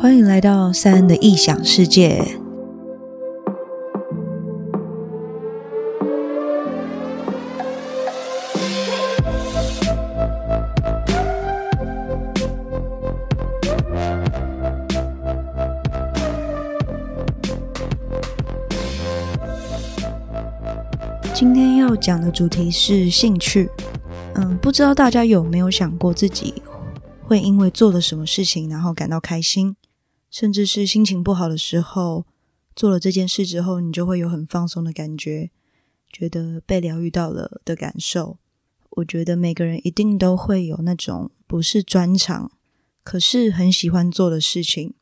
欢迎来到三恩的异想世界。今天要讲的主题是兴趣。嗯，不知道大家有没有想过自己会因为做了什么事情，然后感到开心，甚至是心情不好的时候，做了这件事之后，你就会有很放松的感觉，觉得被疗愈到了的感受。我觉得每个人一定都会有那种不是专长，可是很喜欢做的事情。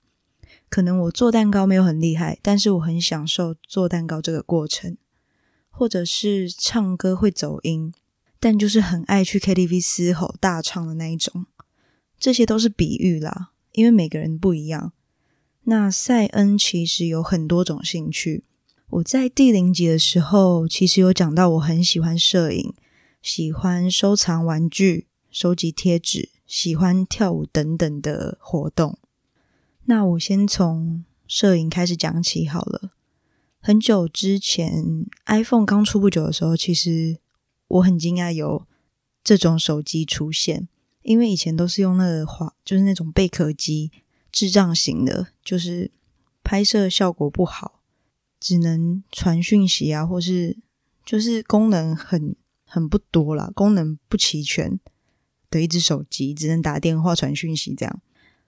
可能我做蛋糕没有很厉害，但是我很享受做蛋糕这个过程，或者是唱歌会走音，但就是很爱去 KTV 嘶吼大唱的那一种。这些都是比喻啦，因为每个人不一样。那赛恩其实有很多种兴趣。我在第零集的时候，其实有讲到我很喜欢摄影，喜欢收藏玩具、收集贴纸，喜欢跳舞等等的活动。那我先从摄影开始讲起好了。很久之前，iPhone 刚出不久的时候，其实我很惊讶有这种手机出现。因为以前都是用那个滑，就是那种贝壳机，智障型的，就是拍摄效果不好，只能传讯息啊，或是就是功能很很不多啦，功能不齐全的一只手机，只能打电话、传讯息这样。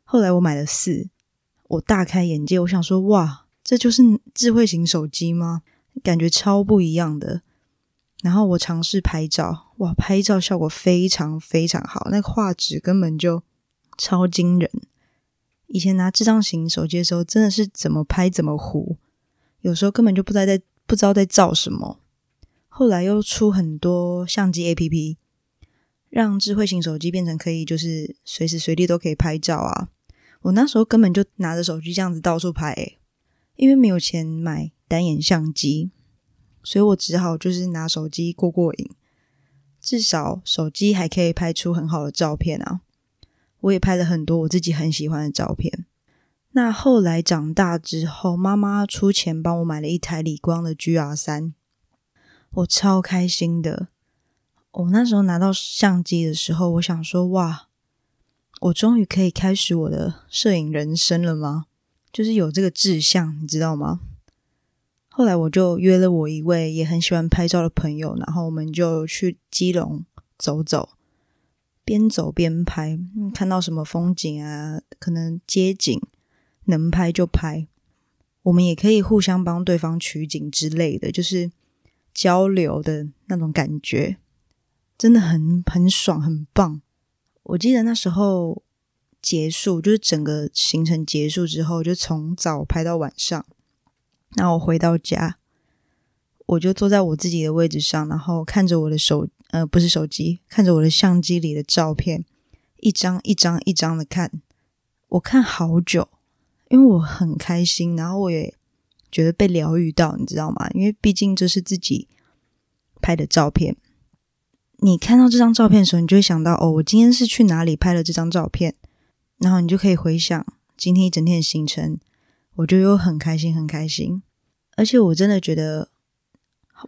后来我买了四，我大开眼界，我想说，哇，这就是智慧型手机吗？感觉超不一样的。然后我尝试拍照，哇，拍照效果非常非常好，那个画质根本就超惊人。以前拿智障型手机的时候，真的是怎么拍怎么糊，有时候根本就不知道在不知道在照什么。后来又出很多相机 APP，让智慧型手机变成可以就是随时随地都可以拍照啊。我那时候根本就拿着手机这样子到处拍欸，因为没有钱买单眼相机。所以我只好就是拿手机过过瘾，至少手机还可以拍出很好的照片啊！我也拍了很多我自己很喜欢的照片。那后来长大之后，妈妈出钱帮我买了一台理光的 GR 三，我超开心的。我那时候拿到相机的时候，我想说：哇，我终于可以开始我的摄影人生了吗？就是有这个志向，你知道吗？后来我就约了我一位也很喜欢拍照的朋友，然后我们就去基隆走走，边走边拍，看到什么风景啊，可能街景能拍就拍。我们也可以互相帮对方取景之类的，就是交流的那种感觉，真的很很爽，很棒。我记得那时候结束，就是整个行程结束之后，就从早拍到晚上。那我回到家，我就坐在我自己的位置上，然后看着我的手，呃，不是手机，看着我的相机里的照片，一张一张一张的看，我看好久，因为我很开心，然后我也觉得被疗愈到，你知道吗？因为毕竟这是自己拍的照片。你看到这张照片的时候，你就会想到，哦，我今天是去哪里拍了这张照片，然后你就可以回想今天一整天的行程。我就又很开心，很开心，而且我真的觉得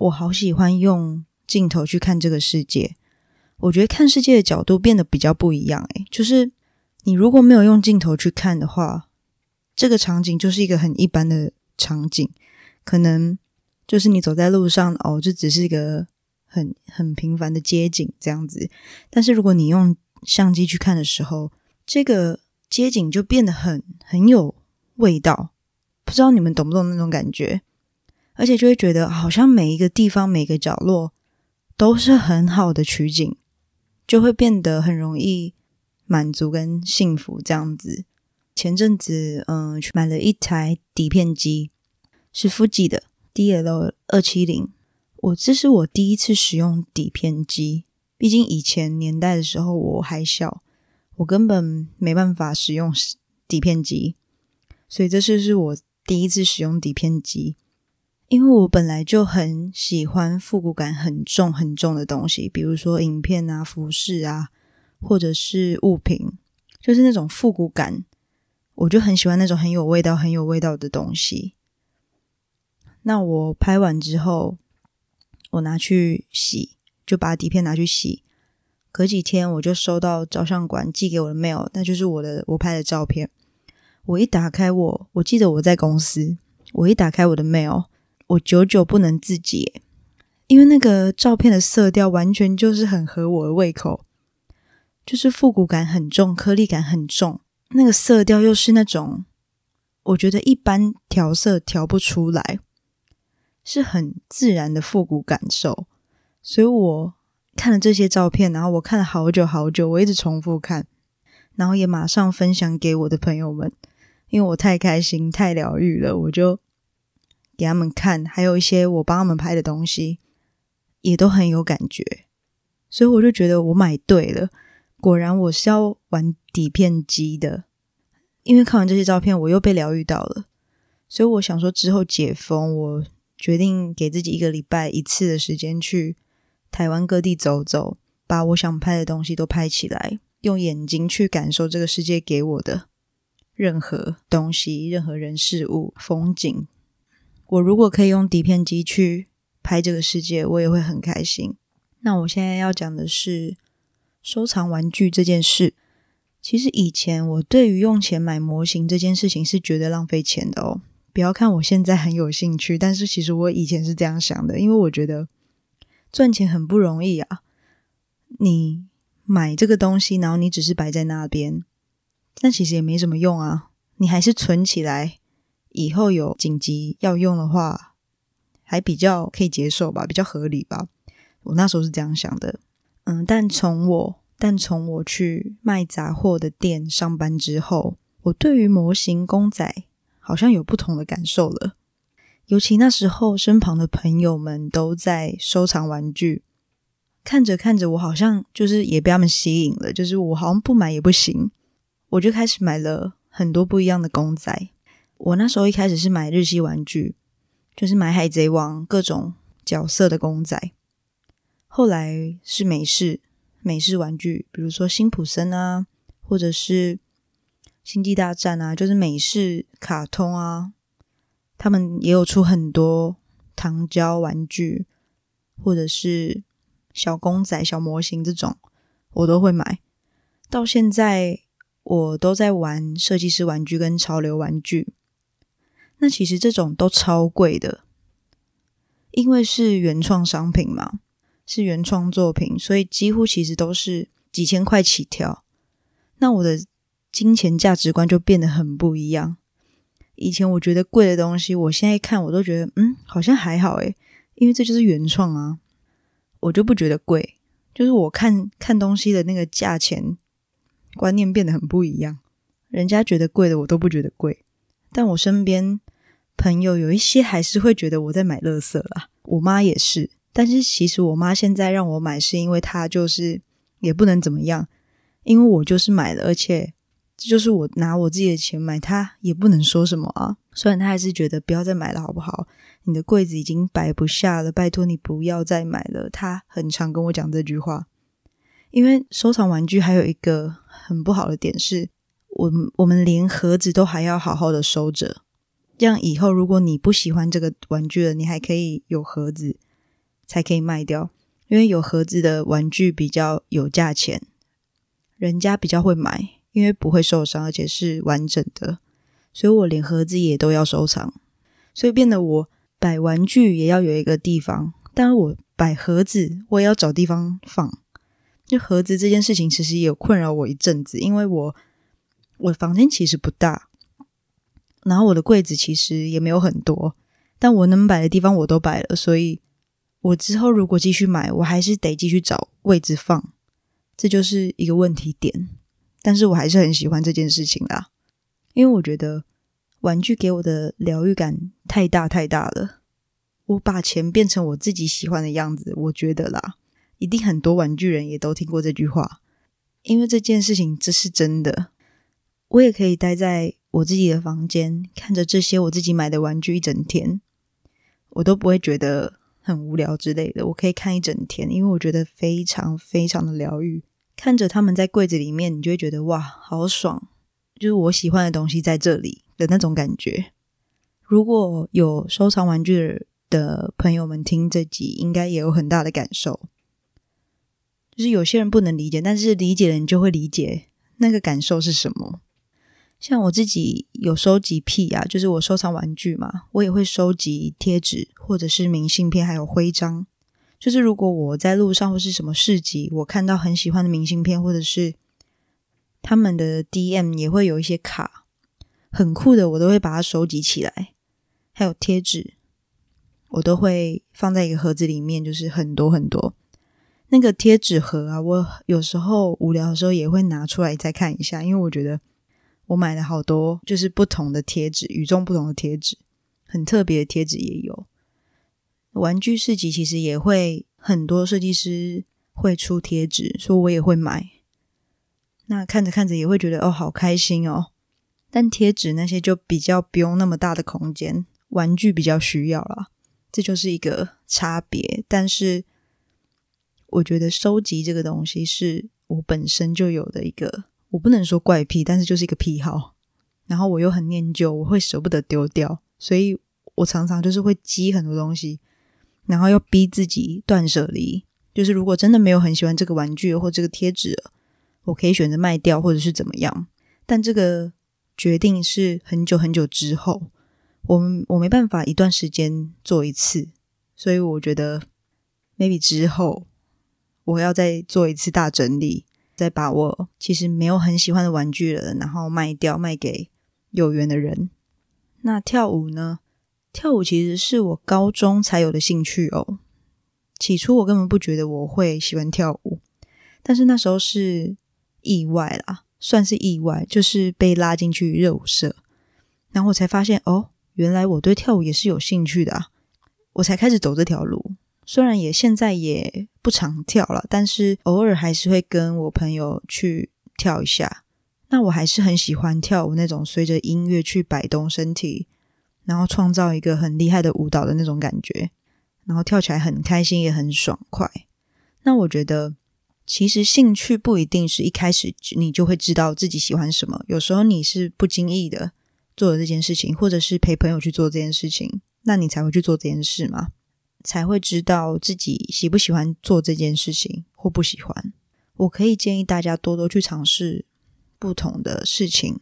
我好喜欢用镜头去看这个世界。我觉得看世界的角度变得比较不一样。诶，就是你如果没有用镜头去看的话，这个场景就是一个很一般的场景，可能就是你走在路上，哦，这只是一个很很平凡的街景这样子。但是如果你用相机去看的时候，这个街景就变得很很有味道。不知道你们懂不懂那种感觉，而且就会觉得好像每一个地方、每个角落都是很好的取景，就会变得很容易满足跟幸福这样子。前阵子，嗯，去买了一台底片机，是 Fuji 的 DL 二七零。我这是我第一次使用底片机，毕竟以前年代的时候我还小，我根本没办法使用底片机，所以这次是我。第一次使用底片机，因为我本来就很喜欢复古感很重很重的东西，比如说影片啊、服饰啊，或者是物品，就是那种复古感，我就很喜欢那种很有味道、很有味道的东西。那我拍完之后，我拿去洗，就把底片拿去洗。隔几天我就收到照相馆寄给我的 mail，那就是我的我拍的照片。我一打开我，我记得我在公司，我一打开我的 mail，我久久不能自己，因为那个照片的色调完全就是很合我的胃口，就是复古感很重，颗粒感很重，那个色调又是那种我觉得一般调色调不出来，是很自然的复古感受，所以我。看了这些照片，然后我看了好久好久，我一直重复看，然后也马上分享给我的朋友们，因为我太开心、太疗愈了，我就给他们看，还有一些我帮他们拍的东西，也都很有感觉，所以我就觉得我买对了，果然我是要玩底片机的，因为看完这些照片，我又被疗愈到了，所以我想说之后解封，我决定给自己一个礼拜一次的时间去。台湾各地走走，把我想拍的东西都拍起来，用眼睛去感受这个世界给我的任何东西、任何人事物、风景。我如果可以用底片机去拍这个世界，我也会很开心。那我现在要讲的是收藏玩具这件事。其实以前我对于用钱买模型这件事情是觉得浪费钱的哦。不要看我现在很有兴趣，但是其实我以前是这样想的，因为我觉得。赚钱很不容易啊！你买这个东西，然后你只是摆在那边，但其实也没什么用啊。你还是存起来，以后有紧急要用的话，还比较可以接受吧，比较合理吧。我那时候是这样想的。嗯，但从我但从我去卖杂货的店上班之后，我对于模型公仔好像有不同的感受了。尤其那时候，身旁的朋友们都在收藏玩具，看着看着，我好像就是也被他们吸引了，就是我好像不买也不行，我就开始买了很多不一样的公仔。我那时候一开始是买日系玩具，就是买海贼王各种角色的公仔，后来是美式美式玩具，比如说辛普森啊，或者是星际大战啊，就是美式卡通啊。他们也有出很多糖胶玩具，或者是小公仔、小模型这种，我都会买。到现在，我都在玩设计师玩具跟潮流玩具。那其实这种都超贵的，因为是原创商品嘛，是原创作品，所以几乎其实都是几千块起跳。那我的金钱价值观就变得很不一样。以前我觉得贵的东西，我现在看我都觉得，嗯，好像还好诶，因为这就是原创啊，我就不觉得贵。就是我看看东西的那个价钱观念变得很不一样，人家觉得贵的我都不觉得贵，但我身边朋友有一些还是会觉得我在买垃圾啦，我妈也是，但是其实我妈现在让我买是因为她就是也不能怎么样，因为我就是买了，而且。这就是我拿我自己的钱买，她也不能说什么啊。虽然她还是觉得不要再买了，好不好？你的柜子已经摆不下了，拜托你不要再买了。她很常跟我讲这句话，因为收藏玩具还有一个很不好的点是，我我们连盒子都还要好好的收着，这样以后如果你不喜欢这个玩具了，你还可以有盒子才可以卖掉，因为有盒子的玩具比较有价钱，人家比较会买。因为不会受伤，而且是完整的，所以我连盒子也都要收藏，所以变得我摆玩具也要有一个地方。当然，我摆盒子我也要找地方放。就盒子这件事情，其实也有困扰我一阵子，因为我我房间其实不大，然后我的柜子其实也没有很多，但我能摆的地方我都摆了，所以我之后如果继续买，我还是得继续找位置放，这就是一个问题点。但是我还是很喜欢这件事情啦，因为我觉得玩具给我的疗愈感太大太大了。我把钱变成我自己喜欢的样子，我觉得啦，一定很多玩具人也都听过这句话。因为这件事情这是真的，我也可以待在我自己的房间，看着这些我自己买的玩具一整天，我都不会觉得很无聊之类的。我可以看一整天，因为我觉得非常非常的疗愈。看着他们在柜子里面，你就会觉得哇，好爽！就是我喜欢的东西在这里的那种感觉。如果有收藏玩具的朋友们听这集，应该也有很大的感受。就是有些人不能理解，但是理解的人就会理解那个感受是什么。像我自己有收集癖啊，就是我收藏玩具嘛，我也会收集贴纸或者是明信片，还有徽章。就是如果我在路上或是什么市集，我看到很喜欢的明信片，或者是他们的 DM 也会有一些卡，很酷的，我都会把它收集起来。还有贴纸，我都会放在一个盒子里面，就是很多很多。那个贴纸盒啊，我有时候无聊的时候也会拿出来再看一下，因为我觉得我买了好多，就是不同的贴纸，与众不同的贴纸，很特别的贴纸也有。玩具市集其实也会很多设计师会出贴纸，所以我也会买。那看着看着也会觉得哦，好开心哦。但贴纸那些就比较不用那么大的空间，玩具比较需要啦，这就是一个差别。但是我觉得收集这个东西是我本身就有的一个，我不能说怪癖，但是就是一个癖好。然后我又很念旧，我会舍不得丢掉，所以我常常就是会积很多东西。然后又逼自己断舍离，就是如果真的没有很喜欢这个玩具或这个贴纸，我可以选择卖掉或者是怎么样。但这个决定是很久很久之后，我我没办法一段时间做一次，所以我觉得 maybe 之后我要再做一次大整理，再把我其实没有很喜欢的玩具了，然后卖掉，卖给有缘的人。那跳舞呢？跳舞其实是我高中才有的兴趣哦。起初我根本不觉得我会喜欢跳舞，但是那时候是意外啦，算是意外，就是被拉进去热舞社，然后我才发现哦，原来我对跳舞也是有兴趣的啊。我才开始走这条路，虽然也现在也不常跳了，但是偶尔还是会跟我朋友去跳一下。那我还是很喜欢跳舞那种随着音乐去摆动身体。然后创造一个很厉害的舞蹈的那种感觉，然后跳起来很开心，也很爽快。那我觉得，其实兴趣不一定是一开始你就会知道自己喜欢什么，有时候你是不经意的做了这件事情，或者是陪朋友去做这件事情，那你才会去做这件事嘛，才会知道自己喜不喜欢做这件事情或不喜欢。我可以建议大家多多去尝试不同的事情。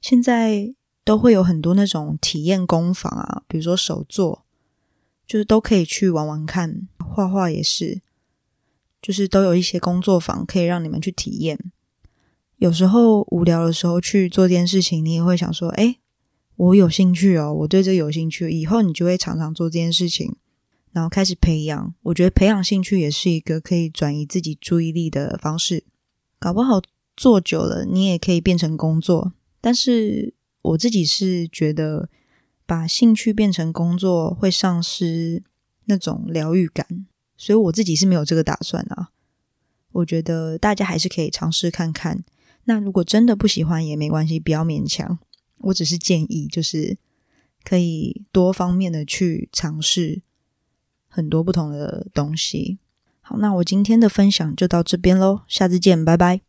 现在。都会有很多那种体验工坊啊，比如说手作，就是都可以去玩玩看。画画也是，就是都有一些工作坊可以让你们去体验。有时候无聊的时候去做这件事情，你也会想说：“哎，我有兴趣哦，我对这有兴趣。”以后你就会常常做这件事情，然后开始培养。我觉得培养兴趣也是一个可以转移自己注意力的方式。搞不好做久了，你也可以变成工作，但是。我自己是觉得，把兴趣变成工作会丧失那种疗愈感，所以我自己是没有这个打算啊。我觉得大家还是可以尝试看看。那如果真的不喜欢也没关系，不要勉强。我只是建议，就是可以多方面的去尝试很多不同的东西。好，那我今天的分享就到这边喽，下次见，拜拜。